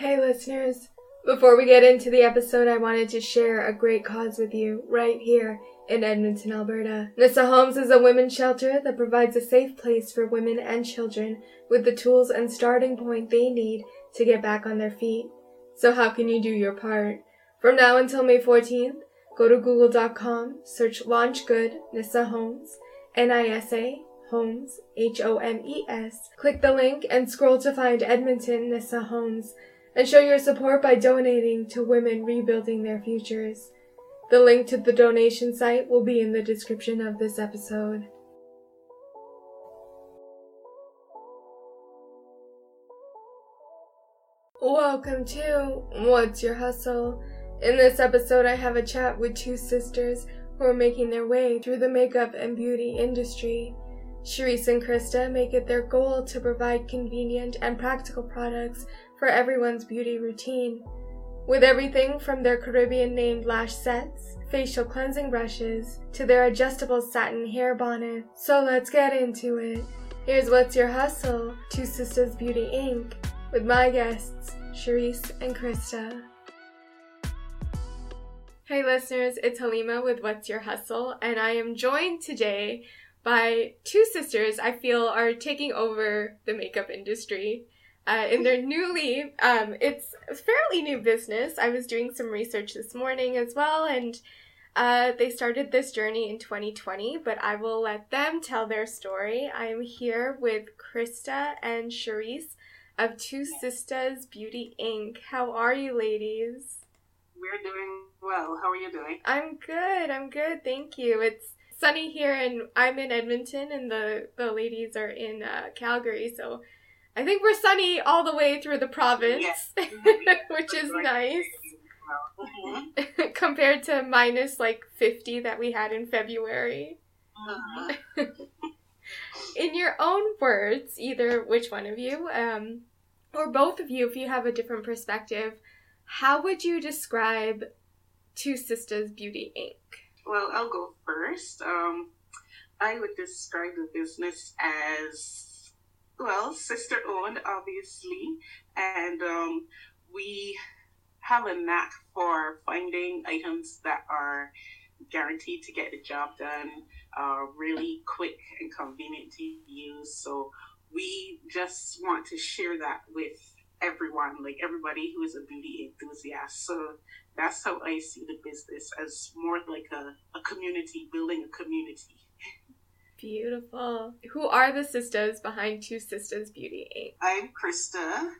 Hey, listeners. Before we get into the episode, I wanted to share a great cause with you right here in Edmonton, Alberta. Nisa Homes is a women's shelter that provides a safe place for women and children with the tools and starting point they need to get back on their feet. So, how can you do your part? From now until May 14th, go to google.com, search Launch Good Nisa Homes, N I S A Homes, H O M E S. Click the link and scroll to find Edmonton Nisa Homes and show your support by donating to women rebuilding their futures. The link to the donation site will be in the description of this episode. Welcome to What's Your Hustle? In this episode, I have a chat with two sisters who are making their way through the makeup and beauty industry. Cherise and Krista make it their goal to provide convenient and practical products for everyone's beauty routine. With everything from their Caribbean named lash sets, facial cleansing brushes, to their adjustable satin hair bonnet. So let's get into it. Here's What's Your Hustle, Two Sisters Beauty Inc., with my guests, Cherise and Krista. Hey listeners, it's Halima with What's Your Hustle, and I am joined today by two sisters I feel are taking over the makeup industry. Uh, in their newly, um, it's a fairly new business. I was doing some research this morning as well, and uh, they started this journey in 2020, but I will let them tell their story. I am here with Krista and Cherise of Two Sisters Beauty Inc. How are you, ladies? We're doing well. How are you doing? I'm good. I'm good. Thank you. It's sunny here, and I'm in Edmonton, and the the ladies are in uh, Calgary. So I think we're sunny all the way through the province, yes. which is nice. Mm-hmm. Compared to minus like 50 that we had in February. Mm-hmm. in your own words, either which one of you, um, or both of you, if you have a different perspective, how would you describe Two Sisters Beauty Inc.? Well, I'll go first. Um, I would describe the business as, well, sister owned, obviously. And um, we have a knack for finding items that are guaranteed to get the job done, uh, really quick and convenient to use. So we just want to share that with everyone, like everybody who is a beauty enthusiast. So that's how I see the business as more like a, a community, building a community. Beautiful. Who are the sisters behind Two Sisters Beauty Inc? I'm Krista,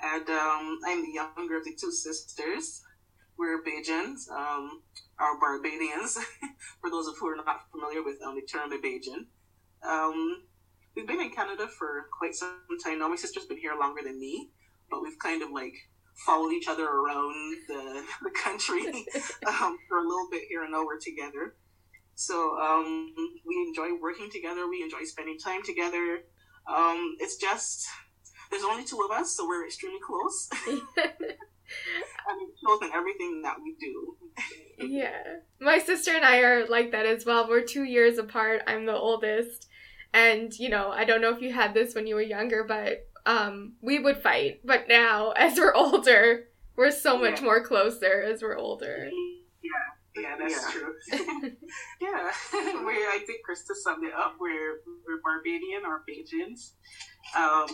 and um, I'm the younger of the two sisters. We're Bajans, um, or Barbadians, for those of who are not familiar with um, the term Bajan. Um, we've been in Canada for quite some time now. My sister's been here longer than me, but we've kind of like followed each other around the, the country um, for a little bit here and now we're together. So um, we enjoy working together. We enjoy spending time together. Um, it's just there's only two of us, so we're extremely close. and close in everything that we do. yeah, my sister and I are like that as well. We're two years apart. I'm the oldest, and you know I don't know if you had this when you were younger, but um, we would fight. But now, as we're older, we're so much more closer as we're older. Yeah, yeah, that's yeah. true. yeah, we I think Krista summed it up. We're we're Barbadian or Bajans, um,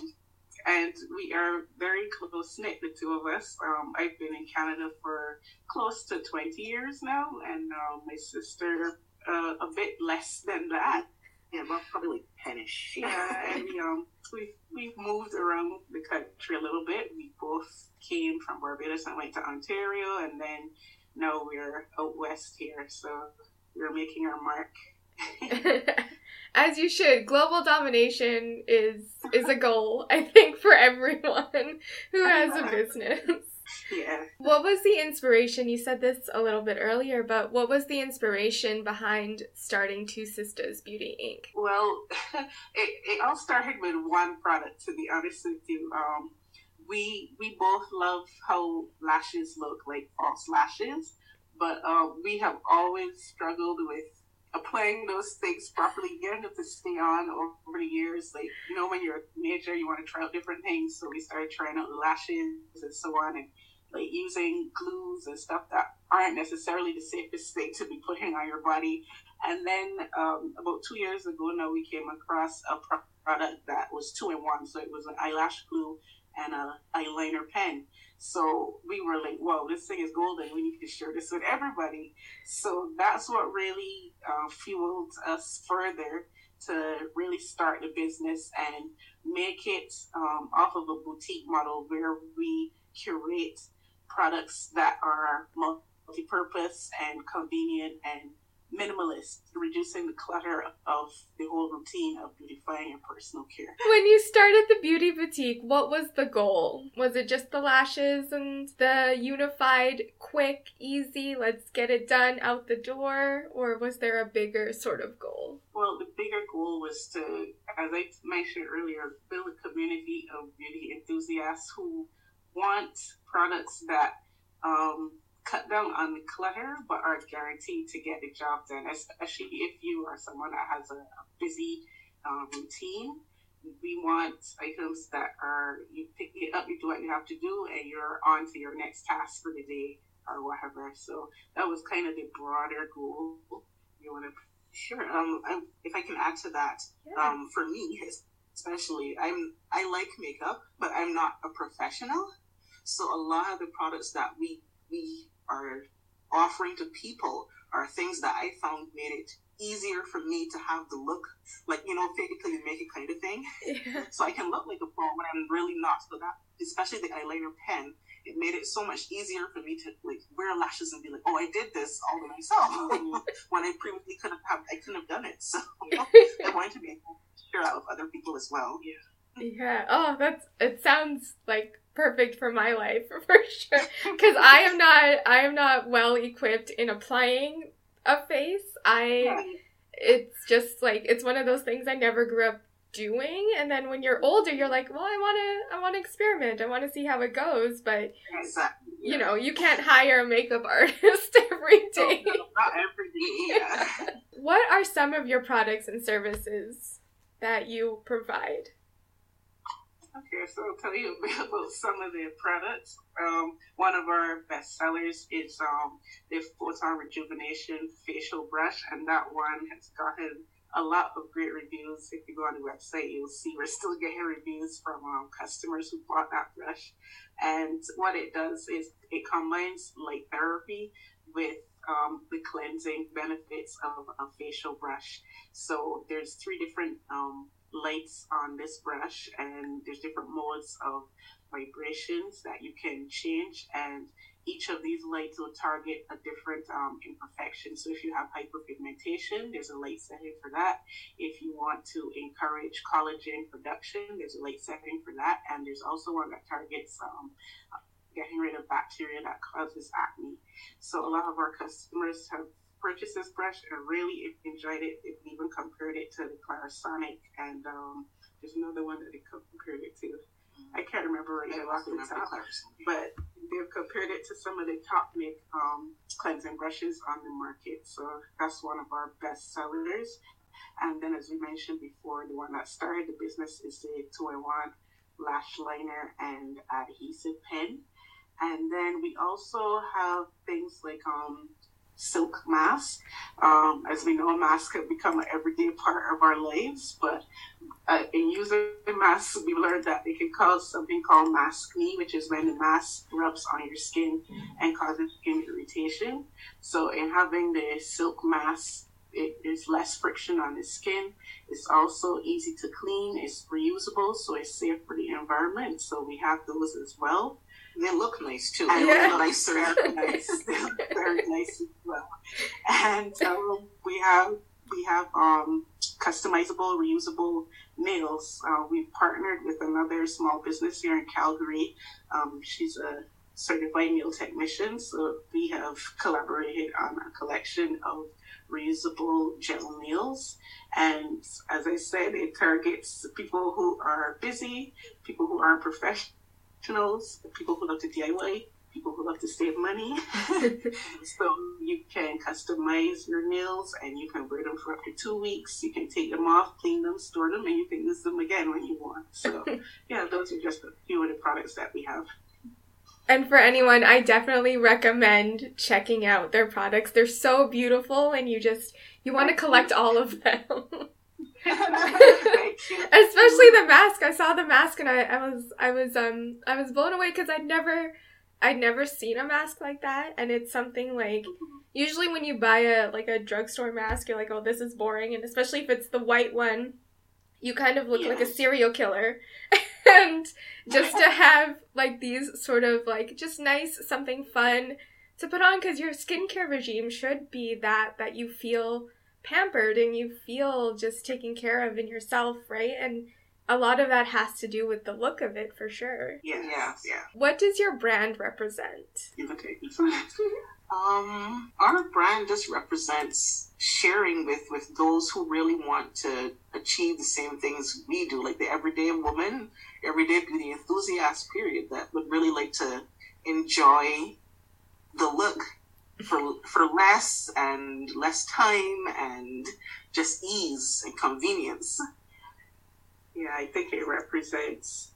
and we are very close knit. The two of us. Um, I've been in Canada for close to twenty years now, and uh, my sister uh, a bit less than that. Yeah, about probably like tenish. Yeah, and we um we we've moved around the country a little bit. We both came from Barbados and went to Ontario, and then now we're out west here. So we're making our mark. As you should. Global domination is is a goal, I think, for everyone who has a business. Yeah. What was the inspiration? You said this a little bit earlier, but what was the inspiration behind starting Two Sisters Beauty Inc? Well, it, it all started with one product, to be honest with you. Um, we we both love how lashes look like false lashes, but um, we have always struggled with applying those things properly, getting them to stay on over the years. Like, you know, when you're a teenager, you want to try out different things. So we started trying out lashes and so on, and like using glues and stuff that aren't necessarily the safest thing to be putting on your body. And then um, about two years ago now, we came across a product that was two in one. So it was an eyelash glue and a eyeliner pen. So we were like, whoa, this thing is golden. We need to share this with everybody. So that's what really uh, fueled us further to really start the business and make it um, off of a boutique model where we curate products that are multi-purpose and convenient and minimalist, reducing the clutter of the whole routine of beautifying and personal care. When you started the beauty boutique, what was the goal? Was it just the lashes and the unified, quick, easy, let's get it done out the door? Or was there a bigger sort of goal? Well, the bigger goal was to, as I mentioned earlier, build a community of beauty enthusiasts who want products that um, cut down on the clutter but are guaranteed to get the job done, especially if you are someone that has a, busy um, routine. We want items that are you pick it up, you do what you have to do, and you're on to your next task for the day or whatever. So that was kind of the broader goal. You want to Sure. Um, I, if I can add to that, yeah. um, for me especially, I'm I like makeup, but I'm not a professional. So a lot of the products that we we are offering to people are things that I found made it easier for me to have the look, like you know, fake it till you make it kind of thing. Yeah. So I can look like a pro when I'm really not. So that, especially the eyeliner pen, it made it so much easier for me to like wear lashes and be like, oh, I did this all by myself when I previously couldn't have. I couldn't have done it. So I wanted to be able to share that with other people as well. Yeah. Yeah. Oh, that's. It sounds like perfect for my life for sure. Because i am not i am not well equipped in applying a face. I it's just like it's one of those things i never grew up doing. And then when you're older you're like well i want to i want to experiment. I want to see how it goes. But you know you can't hire a makeup artist every day oh, no, not every day yeah. what are some of your products and services that you provide Okay, so I'll tell you a bit about some of their products. Um, one of our best sellers is um, the Photon Rejuvenation Facial Brush, and that one has gotten a lot of great reviews. If you go on the website, you'll see we're still getting reviews from um, customers who bought that brush. And what it does is it combines light therapy with um, the cleansing benefits of a facial brush. So there's three different um, lights on this brush and there's different modes of vibrations that you can change and each of these lights will target a different um, imperfection. So if you have hyperpigmentation, there's a light setting for that. If you want to encourage collagen production, there's a light setting for that. And there's also one that targets um, getting rid of bacteria that causes acne. So a lot of our customers have purchased this brush and really enjoyed it. They've even compared it to the Clarisonic, and um, there's another one that they compared it to. I can't remember right now off the top, but they've compared it to some of the top make um, cleansing brushes on the market. So that's one of our best sellers. And then, as we mentioned before, the one that started the business is the two-in-one lash liner and adhesive pen. And then we also have things like um, silk mask. Um, as we know, masks have become an everyday part of our lives, but uh, in using masks, we learned that they can cause something called maskne, which is when the mask rubs on your skin and causes skin irritation. So, in having the silk mask, it, there's less friction on the skin. It's also easy to clean. It's reusable, so it's safe for the environment. So we have those as well. They look nice too. And yeah. look nicer. Very nice. very nice as well. And um, we have we have um, customizable, reusable nails. Uh, we've partnered with another small business here in Calgary. Um, she's a certified nail technician, so we have collaborated on a collection of reusable gel nails. And as I said, it targets people who are busy, people who aren't professional professionals, people who love to DIY, people who love to save money. so you can customize your nails and you can wear them for up to two weeks. You can take them off, clean them, store them, and you can use them again when you want. So yeah, those are just a few of the products that we have. And for anyone, I definitely recommend checking out their products. They're so beautiful and you just you want to collect all of them. Especially the mask. I saw the mask and I, I was I was um I was blown away because I'd never I'd never seen a mask like that. And it's something like usually when you buy a like a drugstore mask you're like oh this is boring. And especially if it's the white one you kind of look like a serial killer. And just to have like these sort of like just nice something fun to put on because your skincare regime should be that that you feel pampered and you feel just taken care of in yourself, right? And a lot of that has to do with the look of it for sure. Yeah, yeah, yeah. What does your brand represent? Um, our brand just represents sharing with with those who really want to achieve the same things we do, like the everyday woman, everyday beauty enthusiast. Period. That would really like to enjoy the look for for less and less time and just ease and convenience. Yeah, I think it represents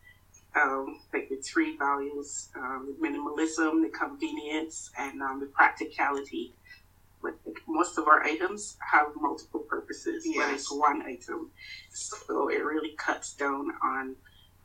um, like the three values: um, the minimalism, the convenience, and um, the practicality. But most of our items have multiple purposes, yes. but it's one item, so it really cuts down on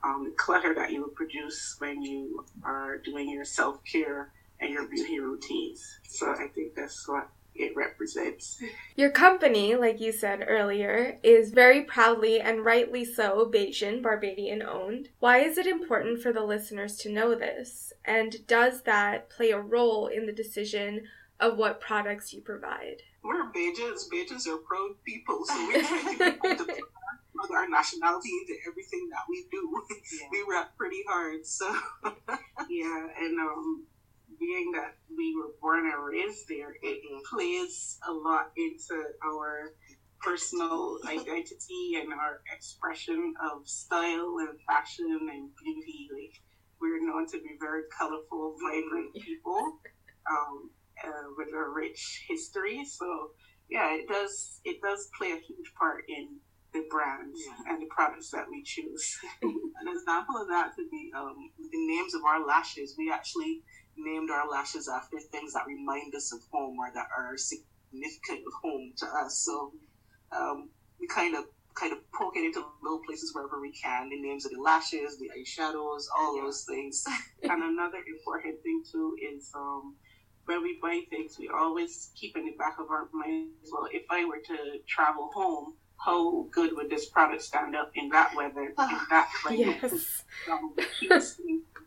um, the clutter that you would produce when you are doing your self care and your beauty routines. So I think that's what it represents. Your company, like you said earlier, is very proudly and rightly so Bajan, Barbadian owned. Why is it important for the listeners to know this? And does that play a role in the decision of what products you provide? We're Bajans. Bajans are proud people, so we try to put our nationality into everything that we do. Yeah. we rap pretty hard, so yeah, and um, being that we were born and raised there, it plays a lot into our personal identity and our expression of style and fashion and beauty. Like we're known to be very colorful, vibrant people um, uh, with a rich history. So yeah, it does it does play a huge part in the brands yeah. and the products that we choose. An example of that could be um, the names of our lashes. We actually named our lashes after things that remind us of home or that are significant of home to us. So um, we kind of kind of poke it into little places wherever we can. The names of the lashes, the eyeshadows, all yeah. those things. and another important thing too is um, when we buy things, we always keep in the back of our mind. Well, if I were to travel home, how good would this product stand up in that weather, in that climate? Yes. Um,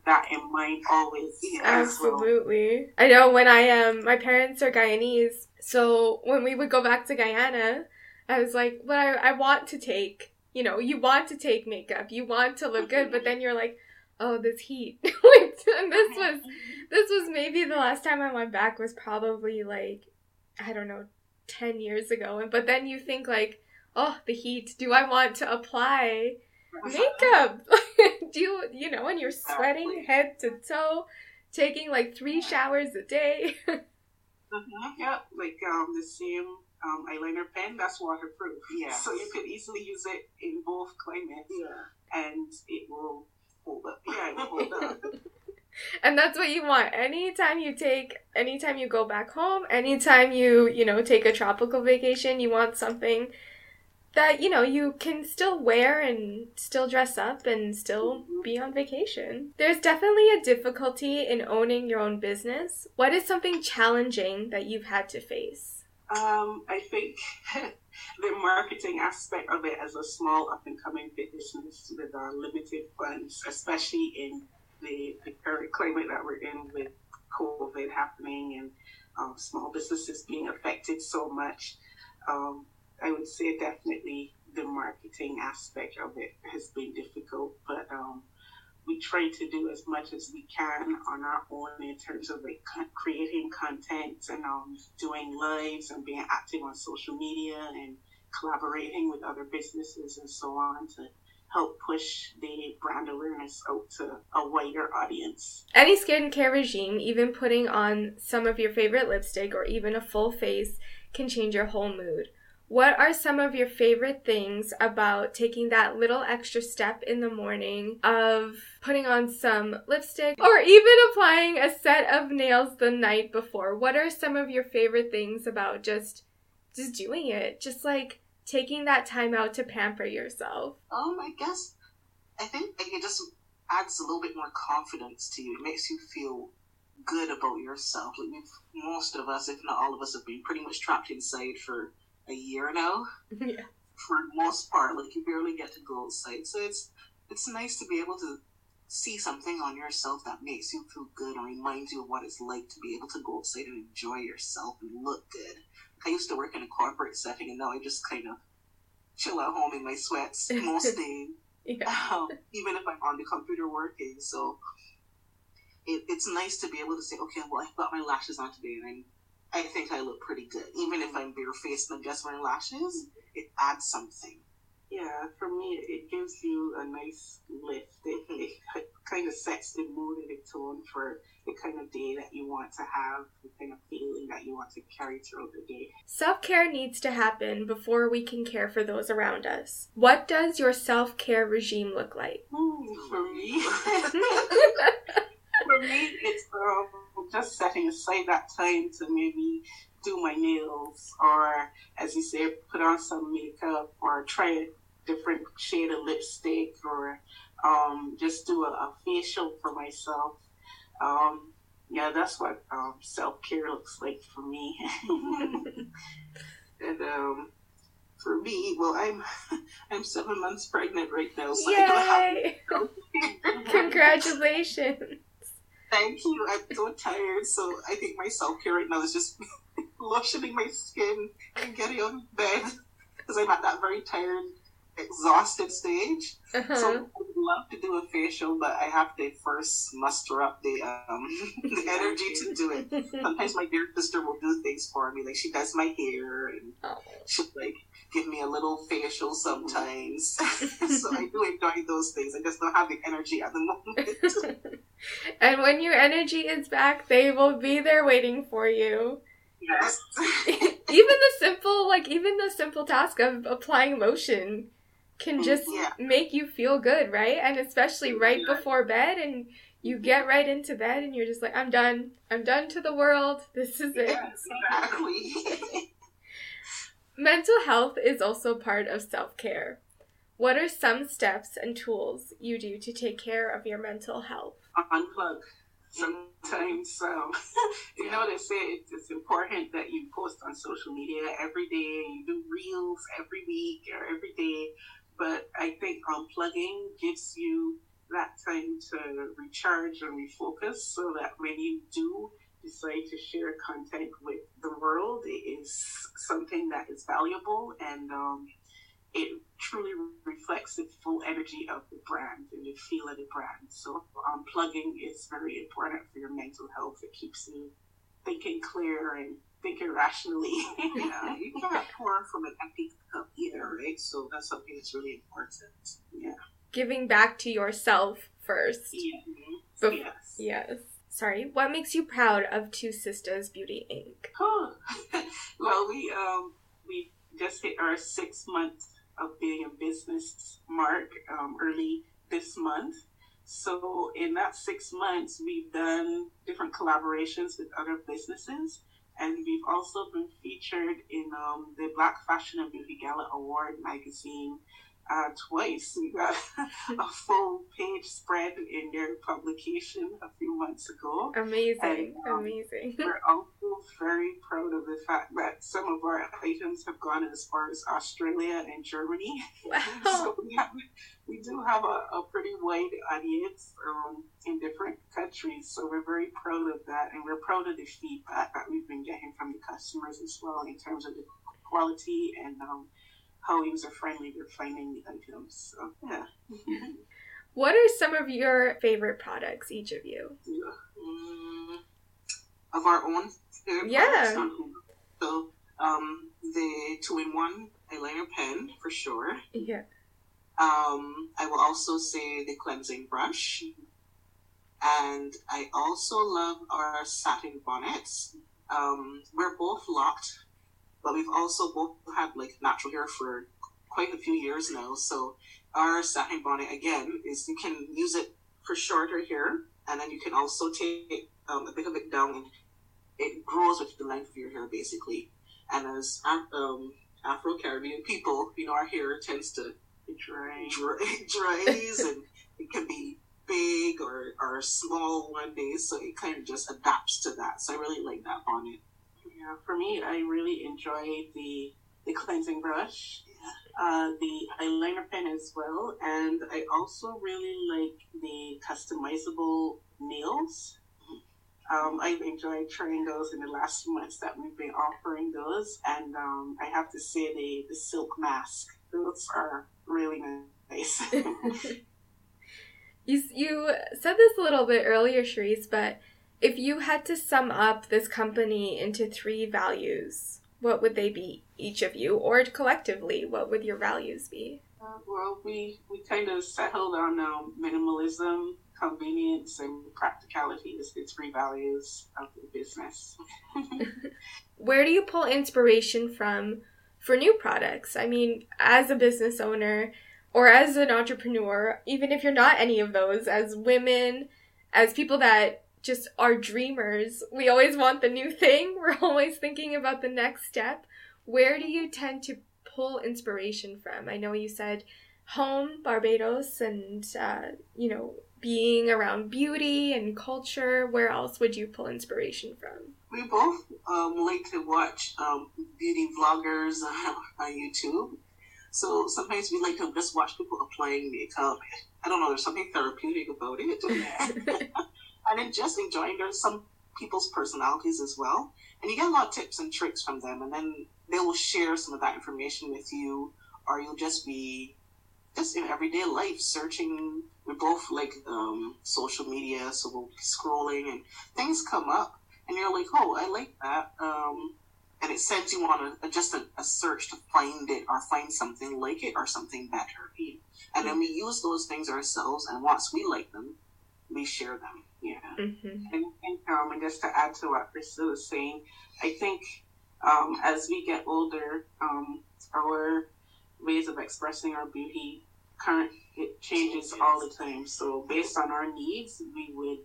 that in mind always. Absolutely. I know when I um my parents are Guyanese, so when we would go back to Guyana, I was like, but I, I want to take you know, you want to take makeup, you want to look good, but then you're like, oh, this heat. and this was this was maybe the last time I went back was probably like I don't know, ten years ago. And but then you think like, oh, the heat. Do I want to apply makeup? Do you, you know, when you're sweating head to toe, taking like three showers a day. uh-huh, yeah, like um, the same um, eyeliner pen, that's waterproof. Yeah. So you could easily use it in both climates. Yeah. And it will hold up. Yeah, it will hold up. and that's what you want anytime you take anytime you go back home anytime you you know take a tropical vacation you want something that you know you can still wear and still dress up and still be on vacation. There's definitely a difficulty in owning your own business. What is something challenging that you've had to face? Um, I think the marketing aspect of it as a small up and coming business with our limited funds, especially in the, the current climate that we're in with COVID happening and um, small businesses being affected so much. Um, I would say definitely the marketing aspect of it has been difficult, but um, we try to do as much as we can on our own in terms of like creating content and um, doing lives and being active on social media and collaborating with other businesses and so on to help push the brand awareness out to a wider audience. Any skincare regime, even putting on some of your favorite lipstick or even a full face, can change your whole mood. What are some of your favorite things about taking that little extra step in the morning of putting on some lipstick or even applying a set of nails the night before? What are some of your favorite things about just just doing it? Just like taking that time out to pamper yourself. Um, I guess I think it just adds a little bit more confidence to you. It makes you feel good about yourself. Like most of us, if not all of us, have been pretty much trapped inside for a year now. Yeah. For the most part, like you barely get to go outside. So it's it's nice to be able to see something on yourself that makes you feel good and reminds you of what it's like to be able to go outside and enjoy yourself and look good. I used to work in a corporate setting and now I just kind of chill at home in my sweats most days. Yeah. Um, even if I'm on the computer working. So it, it's nice to be able to say, okay, well, I've got my lashes on today and I'm I think I look pretty good. Even if I'm barefaced and i just wearing lashes, it adds something. Yeah, for me, it gives you a nice lift. It, it kind of sets the mood and the tone for the kind of day that you want to have, the kind of feeling that you want to carry throughout the day. Self care needs to happen before we can care for those around us. What does your self care regime look like? Ooh, for me, for me, it's um, just setting aside that time to maybe do my nails or, as you say, put on some makeup or try a different shade of lipstick or um, just do a, a, facial for myself. Um, yeah, that's what um, self care looks like for me. and um, for me, well, I'm I'm seven months pregnant right now, so Yay! Congratulations. Thank you. I'm so tired, so I think my self care right now is just lotioning my skin and getting out of bed because I'm at that very tired, exhausted stage. Uh-huh. So I would love to do a facial, but I have to first muster up the um, the energy to do it. Sometimes my dear sister will do things for me, like she does my hair and oh. she'll like give me a little facial sometimes. so I do enjoy those things. I just don't have the energy at the moment. and when your energy is back, they will be there waiting for you. Yes. even the simple, like even the simple task of applying lotion can mm, just yeah. make you feel good, right? And especially right yeah. before bed and you get right into bed and you're just like, I'm done. I'm done to the world. This is it. Yes, exactly. Mental health is also part of self care. What are some steps and tools you do to take care of your mental health? Unplug. Sometimes, you know, they say it's important that you post on social media every day, you do reels every week or every day. But I think unplugging gives you that time to recharge and refocus so that when you do decide to share content with the world is something that is valuable and um, it truly reflects the full energy of the brand and the feel of the brand. So unplugging um, is very important for your mental health. It keeps you thinking clear and thinking rationally. yeah, you can't pour from an empty cup either, right? So that's something that's really important. Yeah. Giving back to yourself first. Yeah. Bef- yes. Yes sorry, what makes you proud of Two Sisters Beauty Inc? Oh, well, we um we just hit our six month of being a business mark um, early this month. So in that six months, we've done different collaborations with other businesses, and we've also been featured in um, the Black Fashion and Beauty Gala Award magazine uh, twice. We got a full page spread in their publication a few months ago. Amazing, and, um, amazing. We're also very proud of the fact that some of our items have gone as far as Australia and Germany. Wow. so we, have, we do have a, a pretty wide audience um, in different countries. So we're very proud of that, and we're proud of the feedback that we've been getting from the customers as well in terms of the quality and um, how user friendly they're finding the items. So yeah. what are some of your favorite products, each of you? Um, of our own yeah. So um, the two in one eyeliner pen for sure. Yeah. Um, I will also say the cleansing brush. And I also love our satin bonnets. Um, we're both locked, but we've also both had like natural hair for quite a few years now. So our satin bonnet again is you can use it for shorter hair, and then you can also take um, a bit of it down, and it grows with the length of your hair basically. And as um, Afro Caribbean people, you know, our hair tends to dry, dry dries, and it can be big or, or small one day, so it kind of just adapts to that. So I really like that bonnet. Yeah, for me, I really enjoy the the cleansing brush, uh, the eyeliner pen as well, and I also really like the customizable nails. Um, I've enjoyed trying those in the last months that we've been offering those, and um, I have to say the the silk mask; those are really nice. you you said this a little bit earlier, Cherise, but if you had to sum up this company into three values, what would they be, each of you, or collectively, what would your values be? Uh, well, we we kind of settled on um, minimalism, convenience, and practicality as the three values of the business. Where do you pull inspiration from for new products? I mean, as a business owner or as an entrepreneur, even if you're not any of those, as women, as people that just are dreamers. We always want the new thing. We're always thinking about the next step. Where do you tend to pull inspiration from? I know you said home, Barbados, and, uh, you know, being around beauty and culture. Where else would you pull inspiration from? We both um, like to watch um, beauty vloggers on YouTube. So sometimes we like to just watch people applying makeup. I don't know, there's something therapeutic about it. and then just enjoying there's some people's personalities as well. And you get a lot of tips and tricks from them, and then they will share some of that information with you, or you'll just be just in everyday life searching. We both like um, social media, so we'll be scrolling and things come up, and you're like, oh, I like that. Um, and it sends you on a, just a, a, search to find it or find something like it or something better. And then we use those things ourselves, and once we like them, we share them. Yeah. Mm-hmm. And, and, um, just to add to what Priscilla was saying, I think um, as we get older, um, our ways of expressing our beauty current it changes all the time. So based on our needs, we would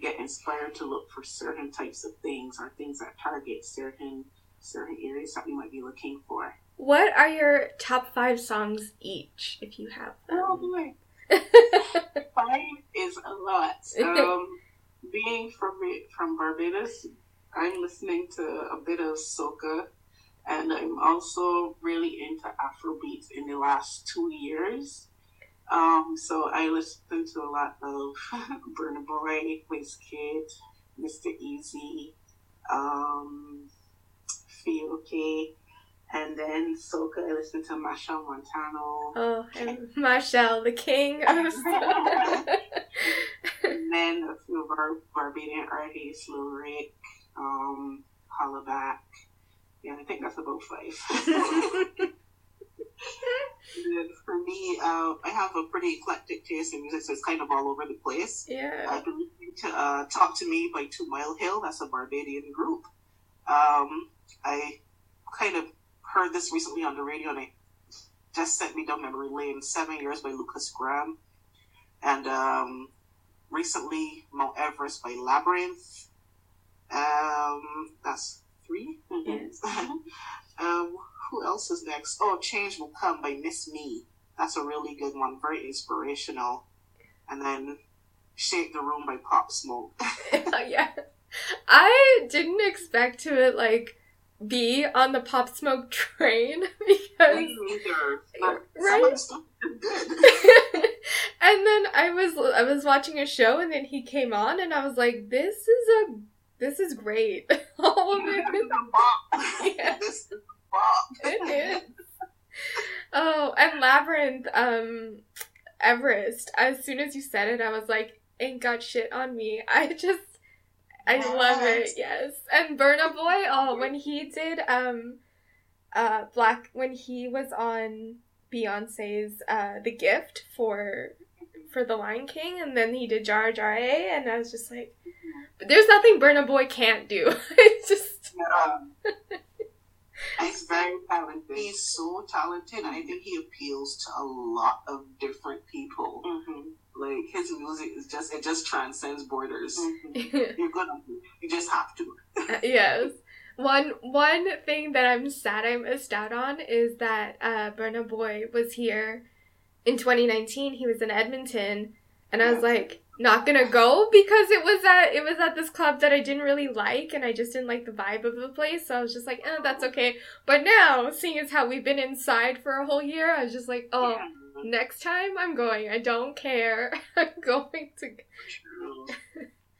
get inspired to look for certain types of things or things that target certain certain areas that we might be looking for. What are your top five songs each, if you have them? Oh boy. Five is a lot. Um, being from from Barbados, I'm listening to a bit of soca, and I'm also really into Afrobeats in the last two years. Um, so I listen to a lot of Burna Boy, Wizkid, Mr. Eazi, um, Feel Okay. And then Soca, I listened to Machel Montano. Oh, and Machel, the king of And then a few our Barbadian artists, Lil Rick, um, Hollaback. Yeah, I think that's about five. for me, uh, I have a pretty eclectic taste in music, so it's kind of all over the place. Yeah. I've been listening to uh, Talk to Me by Two Mile Hill. That's a Barbadian group. Um, I kind of heard this recently on the radio and it just sent me down memory lane. Seven Years by Lukas Graham. And um, recently, Mount Everest by Labrinth. Um, that's 3 mm-hmm. um, who else is next? Oh, Change Will Come by Miss Me. That's a really good one, very inspirational. And then Shake the Room by Pop Smoke. yeah. I didn't expect to it like be on the Pop Smoke train because right. and then I was I was watching a show and then he came on and I was like, this is a this is great. All of it. yeah. This is it is. Oh, and Labrinth, um, Everest. As soon as you said it, I was like, ain't got shit on me. I just I yes. love it. Yes, and Burna Boy. Oh, when he did um, uh, Black when he was on Beyonce's uh, "The Gift" for for The Lion King, and then he did Jar Jar A, and I was just like, but there's nothing Burna Boy can't do. it's just. Um, he's very talented. He's so talented, and I think he appeals to a lot of different people. Mm-hmm. Like his music is just it just transcends borders. Mm-hmm. You're gonna you just have to. yes. One one thing that I'm sad I missed out on is that uh, Burna Boy was here in 2019. He was in Edmonton, and I was like, not gonna go because it was at it was at this club that I didn't really like, and I just didn't like the vibe of the place. So I was just like, eh, that's okay. But now, seeing as how we've been inside for a whole year, I was just like, oh. Yeah. Next time I'm going. I don't care. I'm going to.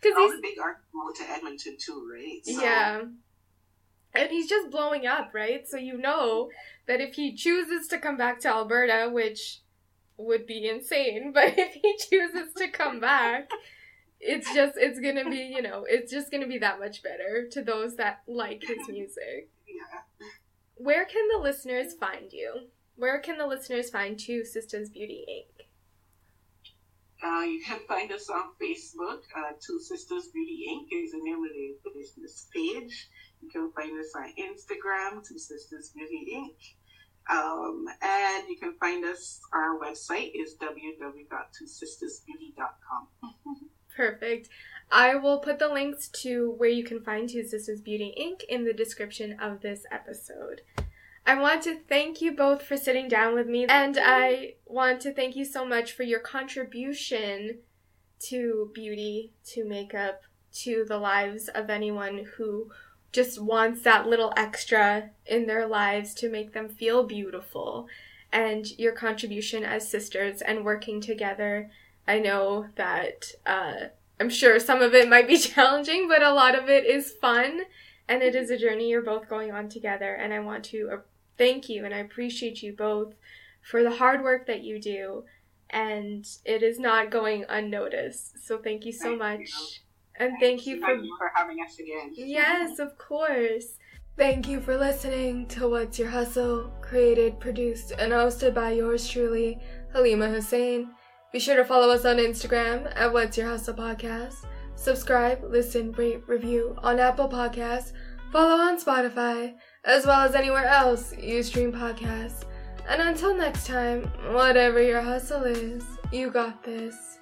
Because he's a big art to Edmonton too, right? So. Yeah and he's just blowing up, right? So you know that if he chooses to come back to Alberta, which would be insane, but if he chooses to come back, it's just it's gonna be you know it's just gonna be that much better to those that like his music. Yeah. Where can the listeners find you? Where can the listeners find Two Sisters Beauty Inc? Uh, you can find us on Facebook. Uh, Two Sisters Beauty Inc. is the name of the business page. You can find us on Instagram, Two Sisters Beauty Inc. Um, and you can find us, our website is www.twosistersbeauty.com. Perfect. I will put the links to where you can find Two Sisters Beauty Inc. in the description of this episode. I want to thank you both for sitting down with me, and I want to thank you so much for your contribution to beauty, to makeup, to the lives of anyone who just wants that little extra in their lives to make them feel beautiful. And your contribution as sisters and working together, I know that uh, I'm sure some of it might be challenging, but a lot of it is fun. And it is a journey you're both going on together. And I want to thank you and I appreciate you both for the hard work that you do. And it is not going unnoticed. So thank you so thank much. You. And thank you for, you for having us again. Yes, of course. Thank you for listening to What's Your Hustle, created, produced, and hosted by yours truly, Halima Hussein. Be sure to follow us on Instagram at What's Your Hustle Podcast. Subscribe, listen, rate, review on Apple Podcasts, follow on Spotify, as well as anywhere else you stream podcasts. And until next time, whatever your hustle is, you got this.